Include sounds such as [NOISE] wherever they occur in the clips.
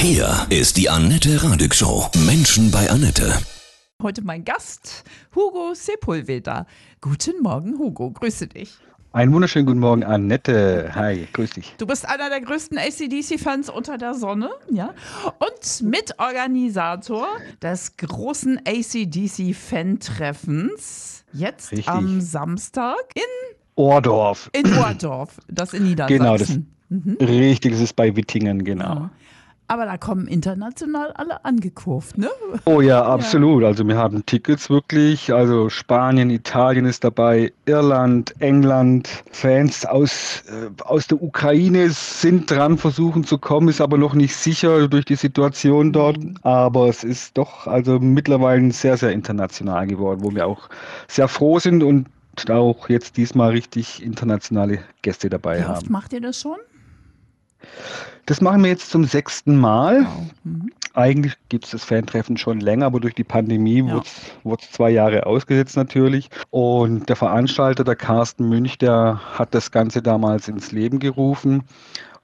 Hier ist die Annette Radig Show. Menschen bei Annette. Heute mein Gast, Hugo Sepulveda. Guten Morgen, Hugo. Grüße dich. Einen wunderschönen guten Morgen, Annette. Hi, grüß dich. Du bist einer der größten ACDC-Fans unter der Sonne, ja? Und Mitorganisator des großen ACDC-Fan-Treffens. Jetzt Richtig. am Samstag in, Ohrdorf. in Ohrdorf, das in Niedersachsen. Genau, das richtig, das ist bei Wittingen, genau. Ja. Aber da kommen international alle angekurvt, ne? Oh ja, absolut. Also wir haben Tickets wirklich. Also Spanien, Italien ist dabei, Irland, England. Fans aus, äh, aus der Ukraine sind dran, versuchen zu kommen, ist aber noch nicht sicher durch die Situation dort. Aber es ist doch also mittlerweile sehr, sehr international geworden, wo wir auch sehr froh sind und auch jetzt diesmal richtig internationale Gäste dabei Wie haben. oft macht ihr das schon? Das machen wir jetzt zum sechsten Mal. Mhm. Eigentlich gibt es das Fantreffen schon länger, aber durch die Pandemie Ja. wurde es zwei Jahre ausgesetzt natürlich. Und der Veranstalter, der Carsten Münch, der hat das Ganze damals ins Leben gerufen.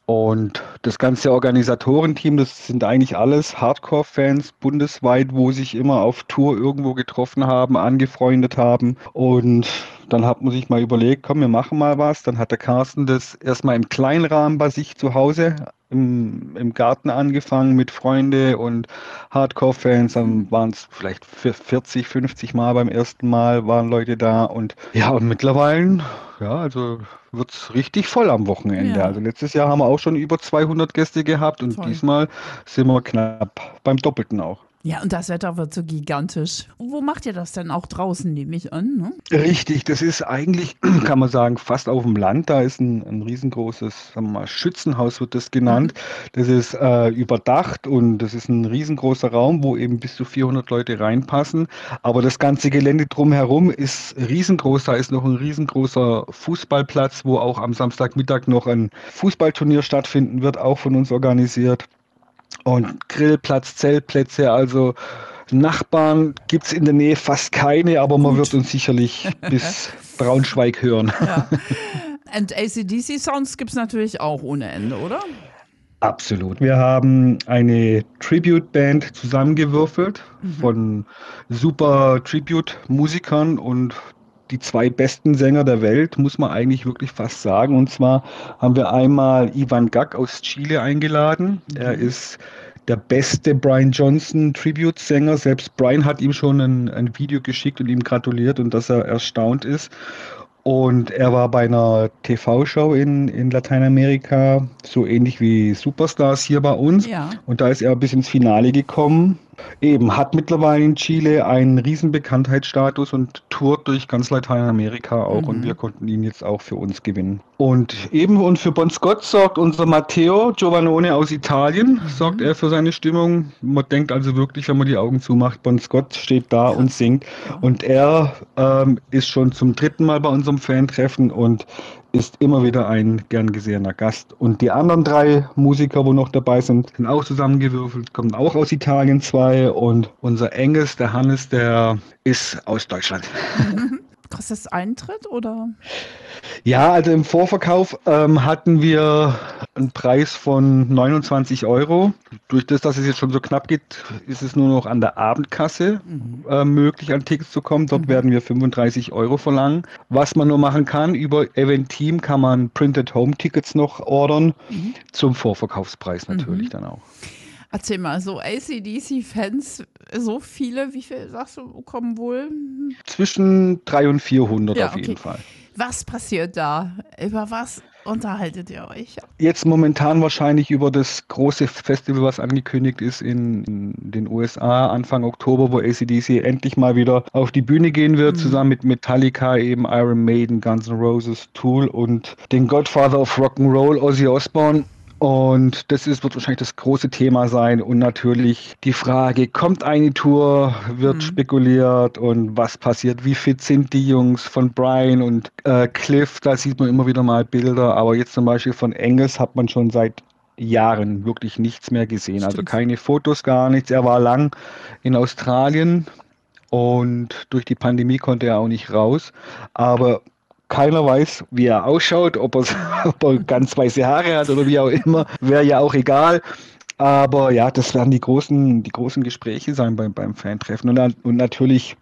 Und das ganze Organisatorenteam, das sind eigentlich alles Hardcore-Fans bundesweit, wo sich immer auf Tour irgendwo getroffen haben, angefreundet haben. Und dann hat man sich mal überlegt, komm, wir machen mal was. Dann hat der Carsten das erstmal im Kleinrahmen bei sich zu Hause im, im Garten angefangen mit Freunde und Hardcore-Fans. Dann waren es vielleicht 40, 50 Mal beim ersten Mal waren Leute da. Und ja, und mittlerweile, ja, also wird es richtig voll am Wochenende. Ja. Also letztes Jahr haben wir auch schon über 200 Gäste gehabt und Voll. diesmal sind wir knapp beim Doppelten auch. Ja, und das Wetter wird so gigantisch. Wo macht ihr das denn auch draußen, nehme ich an? Ne? Richtig, das ist eigentlich, [CLEARS THROAT] kann man sagen, fast auf dem Land. Da ist ein, ein riesengroßes sagen wir mal, Schützenhaus, wird das genannt. Das ist äh, überdacht und das ist ein riesengroßer Raum, wo eben bis zu 400 Leute reinpassen. Aber das ganze Gelände drumherum ist riesengroß. Da ist noch ein riesengroßer Fußballplatz, wo auch am Samstagmittag noch ein Fußballturnier stattfinden wird, auch von uns organisiert. Und Grillplatz, Zeltplätze, also Nachbarn gibt es in der Nähe fast keine, aber man Gut. wird uns sicherlich bis [LAUGHS] Braunschweig hören. Ja. [LAUGHS] Und ACDC-Sounds gibt es natürlich auch ohne Ende, oder? Absolut. Wir haben eine Tribute-Band zusammengewürfelt von super Tribute-Musikern und die zwei besten Sänger der Welt, muss man eigentlich wirklich fast sagen. Und zwar haben wir einmal Ivan Gag aus Chile eingeladen. Er ist der beste Brian Johnson Tribute-Sänger. Selbst Brian hat ihm schon ein, ein Video geschickt und ihm gratuliert und dass er erstaunt ist. Und er war bei einer TV-Show in, in Lateinamerika, so ähnlich wie Superstars hier bei uns. Ja. Und da ist er bis ins Finale gekommen. Eben, hat mittlerweile in Chile einen riesen Bekanntheitsstatus und tourt durch ganz Lateinamerika auch. Und wir konnten ihn jetzt auch für uns gewinnen. Und eben und für Bon Scott sorgt unser Matteo Giovannone aus Italien, sorgt er für seine Stimmung. Man denkt also wirklich, wenn man die Augen zumacht, Bon Scott steht da und singt. Und er ähm, ist schon zum dritten Mal bei unserem Fan-Treffen und ist immer wieder ein gern gesehener Gast. Und die anderen drei Musiker, wo noch dabei sind, sind auch zusammengewürfelt, kommen auch aus Italien zwei. Und unser Enges, der Hannes, der ist aus Deutschland. [LAUGHS] Das Eintritt oder? Ja, also im Vorverkauf ähm, hatten wir einen Preis von 29 Euro. Durch das, dass es jetzt schon so knapp geht, ist es nur noch an der Abendkasse äh, möglich, an Tickets zu kommen. Dort werden wir 35 Euro verlangen. Was man nur machen kann, über Eventeam kann man Printed Home Tickets noch ordern, zum Vorverkaufspreis natürlich dann auch. Erzähl mal, so ACDC-Fans, so viele, wie viel sagst du, kommen wohl? Zwischen 300 und 400 Ja, auf jeden okay. Fall. Was passiert da? Über was unterhaltet ihr euch? Jetzt momentan wahrscheinlich über das große Festival, was angekündigt ist in, in den USA Anfang Oktober, wo ACDC endlich mal wieder auf die Bühne gehen wird, zusammen mit Metallica, eben Iron Maiden, Guns N' Roses, Tool und den Godfather of Rock'n'Roll, Ozzy Osbourne. Und das ist, wird wahrscheinlich das große Thema sein. Und natürlich die Frage, kommt eine Tour, wird spekuliert und was passiert, wie fit sind die Jungs von Brian und äh, Cliff, da sieht man immer wieder mal Bilder. Aber jetzt zum Beispiel von Engels hat man schon seit Jahren wirklich nichts mehr gesehen. Also Stimmt. keine Fotos, gar nichts. Er war lang in Australien und durch die Pandemie konnte er auch nicht raus. Aber keiner weiß, wie er ausschaut, ob, er- [LAUGHS] ob er ganz weiße Haare hat oder wie auch immer, wäre ja auch egal. Aber ja, das werden die großen, die großen Gespräche sein beim, beim Fantreffen. Und, und natürlich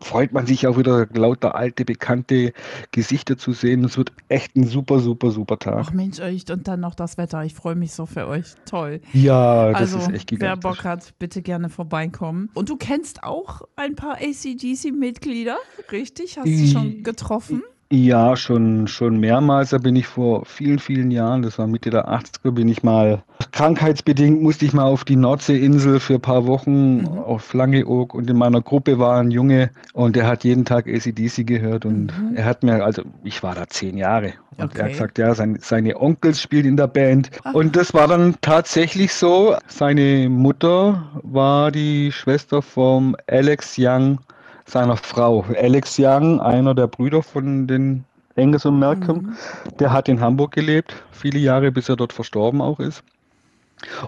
freut man sich auch wieder lauter alte, bekannte Gesichter zu sehen. Es wird echt ein super, super, super Tag. Ach Mensch. Und dann noch das Wetter. Ich freue mich so für euch. Toll. Ja, das also, ist echt gigantisch. Wer Bock hat, bitte gerne vorbeikommen. Und du kennst auch ein paar ACDC-Mitglieder, richtig? Hast du schon getroffen? Ja, schon, schon mehrmals. Da bin ich vor vielen, vielen Jahren, das war Mitte der 80er, bin ich mal krankheitsbedingt, musste ich mal auf die Nordseeinsel für ein paar Wochen mhm. auf Langeoog und in meiner Gruppe war ein Junge und der hat jeden Tag ACDC gehört und mhm. er hat mir, also ich war da zehn Jahre und okay. er hat gesagt, ja, sein, seine Onkels spielen in der Band Ach. und das war dann tatsächlich so. Seine Mutter war die Schwester vom Alex Young seiner Frau. Alex Young, einer der Brüder von den Angus und Malcolm, mhm. der hat in Hamburg gelebt, viele Jahre, bis er dort verstorben auch ist.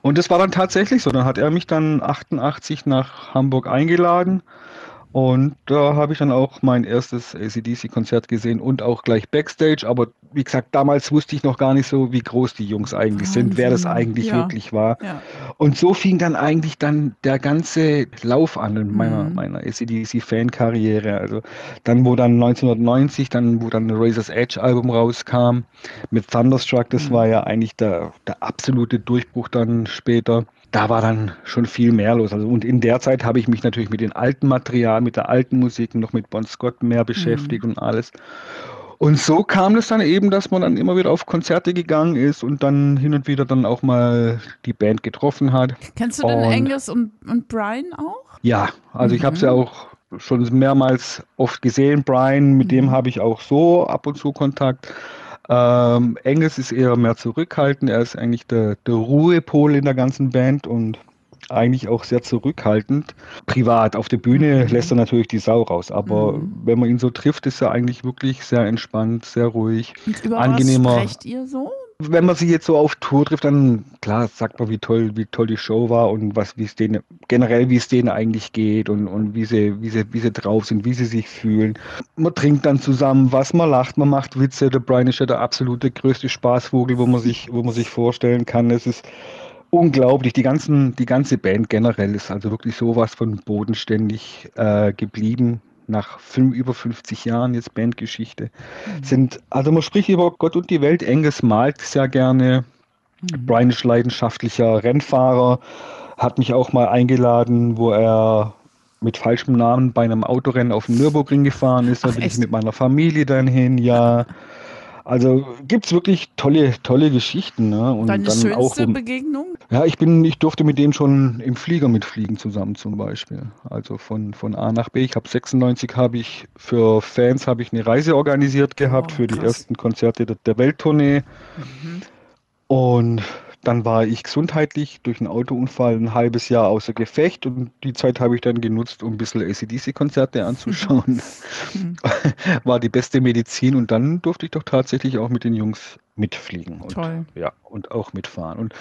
Und das war dann tatsächlich so. Dann hat er mich dann 88 nach Hamburg eingeladen und da habe ich dann auch mein erstes ACDC-Konzert gesehen und auch gleich Backstage. Aber wie gesagt, damals wusste ich noch gar nicht so, wie groß die Jungs eigentlich Wahnsinn. sind, wer das eigentlich ja. wirklich war. Ja. Und so fing dann eigentlich dann der ganze Lauf an in meiner, mhm. meiner ACDC-Fan-Karriere. Also dann, wo dann 1990, dann, wo dann Razor's Edge-Album rauskam mit Thunderstruck, das mhm. war ja eigentlich der, der absolute Durchbruch dann später da war dann schon viel mehr los. Also, und in der Zeit habe ich mich natürlich mit dem alten Material, mit der alten Musik, noch mit Bon Scott mehr beschäftigt mhm. und alles. Und so kam es dann eben, dass man dann immer wieder auf Konzerte gegangen ist und dann hin und wieder dann auch mal die Band getroffen hat. Kennst du denn Angus und, und Brian auch? Ja, also mhm. ich habe es ja auch schon mehrmals oft gesehen. Brian, mit mhm. dem habe ich auch so ab und zu Kontakt. Ähm, Engels ist eher mehr zurückhaltend. Er ist eigentlich der, der Ruhepol in der ganzen Band und eigentlich auch sehr zurückhaltend. Privat, auf der Bühne mhm. lässt er natürlich die Sau raus, aber mhm. wenn man ihn so trifft, ist er eigentlich wirklich sehr entspannt, sehr ruhig, Und über angenehmer. Was sprecht ihr so? Wenn man sie jetzt so auf Tour trifft, dann klar sagt man, wie toll, wie toll die Show war und was, wie es denen, generell, wie es denen eigentlich geht und, und wie sie, wie sie, wie sie drauf sind, wie sie sich fühlen. Man trinkt dann zusammen was, man lacht, man macht Witze. Der Brian ist ja der absolute größte Spaßvogel, wo man sich, wo man sich vorstellen kann. Es ist unglaublich. Die ganzen, die ganze Band generell ist also wirklich sowas von bodenständig äh, geblieben nach fünf, über 50 Jahren jetzt Bandgeschichte, mhm. sind, also man spricht über Gott und die Welt. Engels malt sehr gerne. Mhm. Brian ist leidenschaftlicher Rennfahrer, hat mich auch mal eingeladen, wo er mit falschem Namen bei einem Autorennen auf dem Nürburgring gefahren ist. Da bin ich mit meiner Familie dann hin, ja. Also gibt es wirklich tolle, tolle Geschichten. Ne? Und Deine dann schönste auch um, Begegnung? Ja, ich bin, ich durfte mit dem schon im Flieger mitfliegen zusammen zum Beispiel. Also von, von A nach B. Ich habe 96 habe ich für Fans habe ich eine Reise organisiert gehabt oh, für die ersten Konzerte der, der Welttournee. Mhm. Und dann war ich gesundheitlich durch einen Autounfall ein halbes Jahr außer Gefecht und die Zeit habe ich dann genutzt, um ein bisschen ACDC-Konzerte anzuschauen. [LAUGHS] Mhm. [LAUGHS] war die beste Medizin und dann durfte ich doch tatsächlich auch mit den Jungs mitfliegen und, Toll. Ja, und auch mitfahren. Und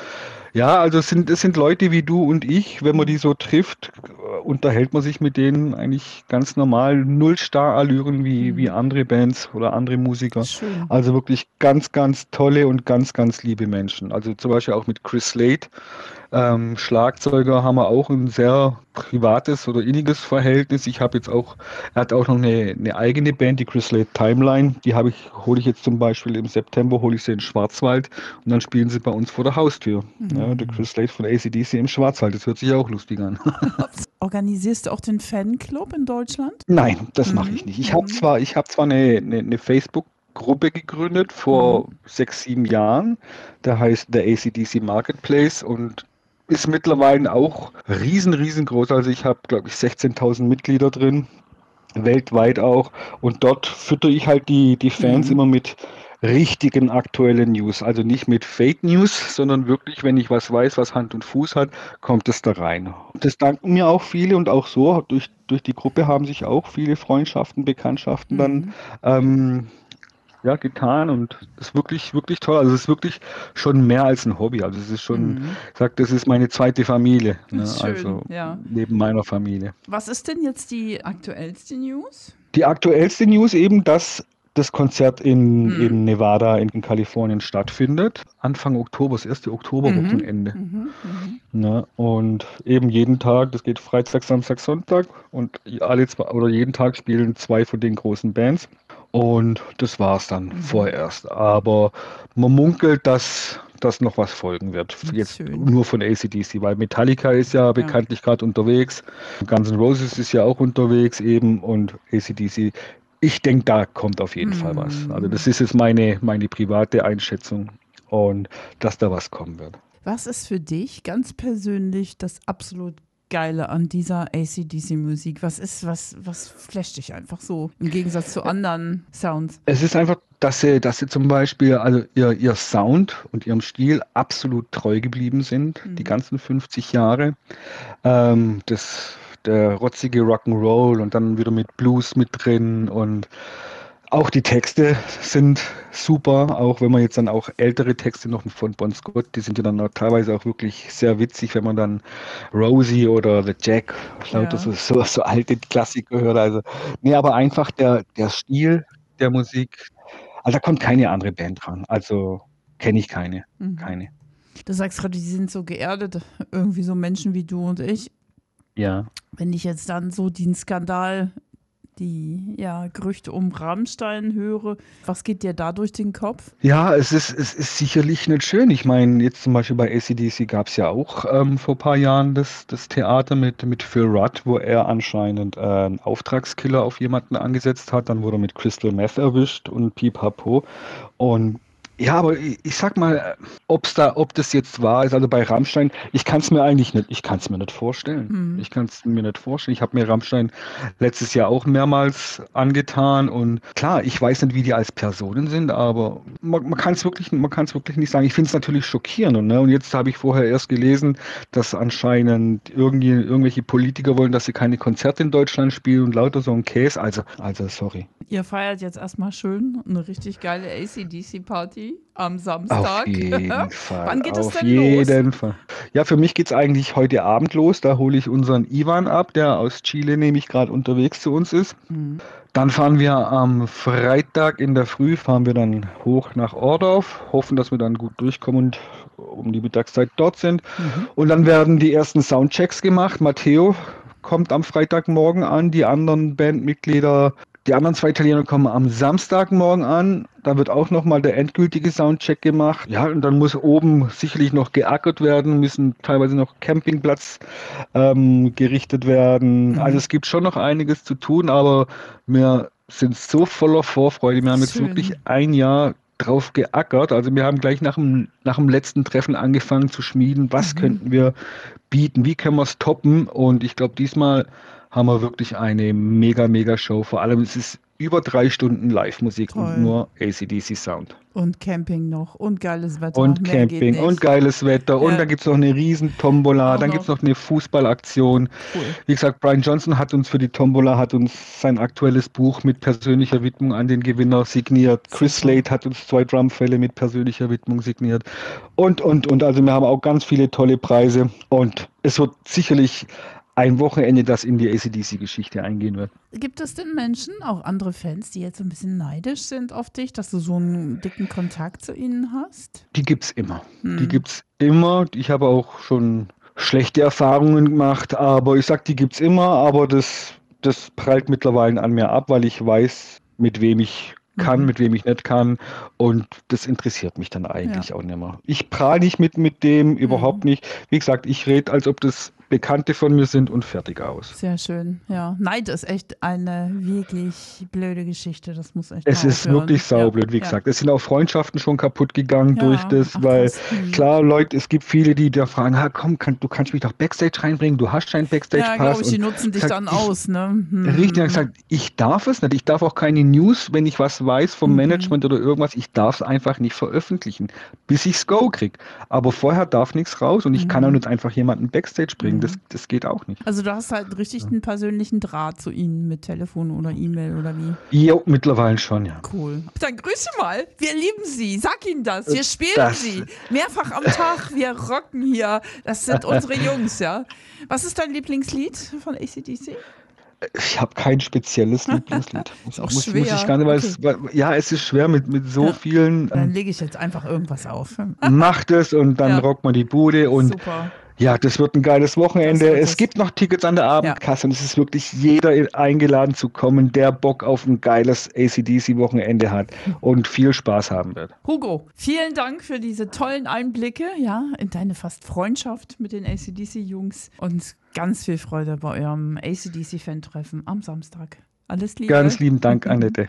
ja, also es sind, es sind Leute wie du und ich, wenn man die so trifft, äh, unterhält man sich mit denen eigentlich ganz normal, null Starallüren wie, mhm. wie andere Bands oder andere Musiker. Schön. Also wirklich ganz, ganz tolle und ganz, ganz liebe Menschen. Also zum Beispiel auch mit Chris Slade ähm, Schlagzeuger haben wir auch ein sehr privates oder inniges Verhältnis. Ich habe jetzt auch, er hat auch noch eine, eine eigene Band, die Chris Late Timeline. Die habe ich, hole ich jetzt zum Beispiel im September, hole ich sie in Schwarzwald und dann spielen sie bei uns vor der Haustür. Mhm. Ja, der Chris Late von ACDC im Schwarzwald. Das hört sich auch lustig an. [LAUGHS] Organisierst du auch den Fanclub in Deutschland? Nein, das mhm. mache ich nicht. Ich habe mhm. zwar, ich habe zwar eine, eine, eine Facebook Gruppe gegründet vor mhm. sechs, sieben Jahren. Der heißt der ACDC Marketplace und ist mittlerweile auch riesen, riesengroß. Also ich habe, glaube ich, 16.000 Mitglieder drin, weltweit auch. Und dort fütter ich halt die, die Fans mhm. immer mit richtigen aktuellen News. Also nicht mit Fake News, sondern wirklich, wenn ich was weiß, was Hand und Fuß hat, kommt es da rein. Das danken mir auch viele und auch so, durch, durch die Gruppe haben sich auch viele Freundschaften, Bekanntschaften mhm. dann ähm, ja, getan und ist wirklich, wirklich toll. Also es ist wirklich schon mehr als ein Hobby. Also es ist schon, mhm. ich sag, das ist meine zweite Familie. Ne? Schön, also ja. neben meiner Familie. Was ist denn jetzt die aktuellste News? Die aktuellste News eben, dass das Konzert in, hm. in Nevada in Kalifornien stattfindet. Anfang Oktober, das erste Oktoberwochenende. Mhm. Mhm. Mhm. Ne? Und eben jeden Tag, das geht Freitag, Samstag, Sonntag und alle zwei oder jeden Tag spielen zwei von den großen Bands. Und das war es dann mhm. vorerst. Aber man munkelt, dass dass noch was folgen wird. Jetzt Schön. nur von ACDC, weil Metallica ist ja, ja. bekanntlich gerade unterwegs. Guns N' Roses ist ja auch unterwegs eben und ACDC. Ich denke, da kommt auf jeden hm. Fall was. Mhm. Also das ist jetzt meine, meine private Einschätzung und dass da was kommen wird. Was ist für dich ganz persönlich das absolut Geile an dieser ACDC-Musik? Was ist, was, was flasht dich einfach so im Gegensatz zu anderen Sounds? Es ist einfach, dass sie, dass sie zum Beispiel, also ihr, ihr Sound und ihrem Stil absolut treu geblieben sind, mhm. die ganzen 50 Jahre. Ähm, das, der rotzige Rock'n'Roll und dann wieder mit Blues mit drin und auch die Texte sind super, auch wenn man jetzt dann auch ältere Texte noch von Bon Scott, die sind ja dann auch teilweise auch wirklich sehr witzig, wenn man dann Rosie oder The Jack, lauter ja. so, so, so, alte Klassiker hört. Also, nee, aber einfach der, der Stil der Musik, also da kommt keine andere Band dran. Also kenne ich keine. Mhm. Keine. Du sagst gerade, die sind so geerdet, irgendwie so Menschen wie du und ich. Ja. Wenn ich jetzt dann so den Skandal die ja, Gerüchte um Rammstein höre. Was geht dir da durch den Kopf? Ja, es ist, es ist sicherlich nicht schön. Ich meine, jetzt zum Beispiel bei ACDC gab es ja auch ähm, vor ein paar Jahren das, das Theater mit, mit Phil Rudd, wo er anscheinend äh, einen Auftragskiller auf jemanden angesetzt hat. Dann wurde er mit Crystal Meth erwischt und Pipapo. Und ja, aber ich, ich sag mal, ob's da, ob das jetzt wahr ist, also bei Rammstein, ich kann es mir eigentlich nicht, ich kann es mir nicht vorstellen. Hm. Ich kann es mir nicht vorstellen. Ich habe mir Rammstein letztes Jahr auch mehrmals angetan und klar, ich weiß nicht, wie die als Personen sind, aber man, man kann es wirklich, man kann es wirklich nicht sagen. Ich finde es natürlich schockierend. Ne? Und jetzt habe ich vorher erst gelesen, dass anscheinend irgendwie, irgendwelche Politiker wollen, dass sie keine Konzerte in Deutschland spielen und lauter so ein Käse. Also, also sorry. Ihr feiert jetzt erstmal schön eine richtig geile ACDC-Party am Samstag. Auf jeden [LAUGHS] Fall. Wann geht es denn jeden los? Fall. Ja, für mich geht es eigentlich heute Abend los. Da hole ich unseren Ivan ab, der aus Chile nämlich gerade unterwegs zu uns ist. Mhm. Dann fahren wir am Freitag in der Früh, fahren wir dann hoch nach Ordorf, hoffen, dass wir dann gut durchkommen und um die Mittagszeit dort sind. Mhm. Und dann werden die ersten Soundchecks gemacht. Matteo kommt am Freitagmorgen an, die anderen Bandmitglieder die anderen zwei Italiener kommen am Samstagmorgen an. Da wird auch nochmal der endgültige Soundcheck gemacht. Ja, und dann muss oben sicherlich noch geackert werden, müssen teilweise noch Campingplatz ähm, gerichtet werden. Mhm. Also es gibt schon noch einiges zu tun, aber wir sind so voller Vorfreude. Wir haben jetzt Schön. wirklich ein Jahr drauf geackert. Also wir haben gleich nach dem, nach dem letzten Treffen angefangen zu schmieden. Was mhm. könnten wir bieten? Wie können wir es toppen? Und ich glaube, diesmal haben wir wirklich eine mega, mega Show. Vor allem es ist über drei Stunden Live-Musik und nur ACDC-Sound. Und Camping noch und geiles Wetter. Und Camping und geiles Wetter. Ja. Und da gibt es noch eine riesen Tombola, Auch dann gibt es noch eine Fußballaktion. Cool. Wie gesagt, Brian Johnson hat uns für die Tombola hat uns sein aktuelles Buch mit persönlicher Widmung an den Gewinner signiert. Chris. Slade hat uns zwei Drumfälle mit persönlicher Widmung signiert. Und, und, und. Also wir haben auch ganz viele tolle Preise. Und es wird sicherlich ein Wochenende, das in die ACDC-Geschichte eingehen wird. Gibt es denn Menschen, auch andere Fans, die jetzt ein bisschen neidisch sind auf dich, dass du so einen dicken Kontakt zu ihnen hast? Die gibt es immer. Hm. Die gibt es immer. Ich habe auch schon schlechte Erfahrungen gemacht, aber ich sage, die gibt es immer, aber das, das prallt mittlerweile an mir ab, weil ich weiß, mit wem ich kann, mhm. mit wem ich nicht kann. Und das interessiert mich dann eigentlich ja. auch nicht mehr. Ich prahle nicht mit, mit dem, überhaupt mhm. nicht. Wie gesagt, ich rede, als ob das Bekannte von mir sind und fertig aus. Sehr schön, ja. Neid ist echt eine wirklich blöde Geschichte. Das muss echt. Es ist aufhören. wirklich saublöd, wie ja. gesagt. Es sind auch Freundschaften schon kaputt gegangen ja. durch das, Ach, weil das, klar, Leute, es gibt viele, die da fragen, ha, komm, kann, du kannst mich doch Backstage reinbringen, du hast deinen Backstage-Pass. Ja, ich, die nutzen dich dann ich, aus, ne? Hm. Richtig, ich gesagt, ich darf es nicht. Ich darf auch keine News, wenn ich was weiß vom mhm. Management oder irgendwas, ich darf es einfach nicht veröffentlichen, bis ich es Go kriege. Aber vorher darf nichts raus und ich mhm. kann auch nicht einfach jemanden Backstage bringen. Mhm. Das, das geht auch nicht. Also du hast halt richtig einen persönlichen Draht zu ihnen mit Telefon oder E-Mail oder wie? Ja, mittlerweile schon, ja. Cool. Dann grüße mal. Wir lieben sie. Sag ihnen das. Wir spielen das. sie. Mehrfach am Tag. Wir rocken hier. Das sind [LAUGHS] unsere Jungs, ja. Was ist dein Lieblingslied von ACDC? Ich habe kein spezielles Lieblingslied. [LAUGHS] Ist auch muss, schwer. Muss ich gar nicht, weil es, weil, ja, es ist schwer mit, mit so Ja. vielen. Dann Ähm, lege ich jetzt einfach irgendwas auf. macht es und dann Ja. rockt man die Bude und Super. Ja, das wird ein geiles Wochenende. Es gibt noch Tickets an der Abendkasse und es ist wirklich jeder eingeladen zu kommen, der Bock auf ein geiles ACDC-Wochenende hat und viel Spaß haben wird. Hugo, vielen Dank für diese tollen Einblicke, ja, in deine fast Freundschaft mit den ACDC-Jungs und ganz viel Freude bei eurem ACDC-Fan-Treffen am Samstag. Alles Liebe. Ganz lieben Dank, [LAUGHS] Annette.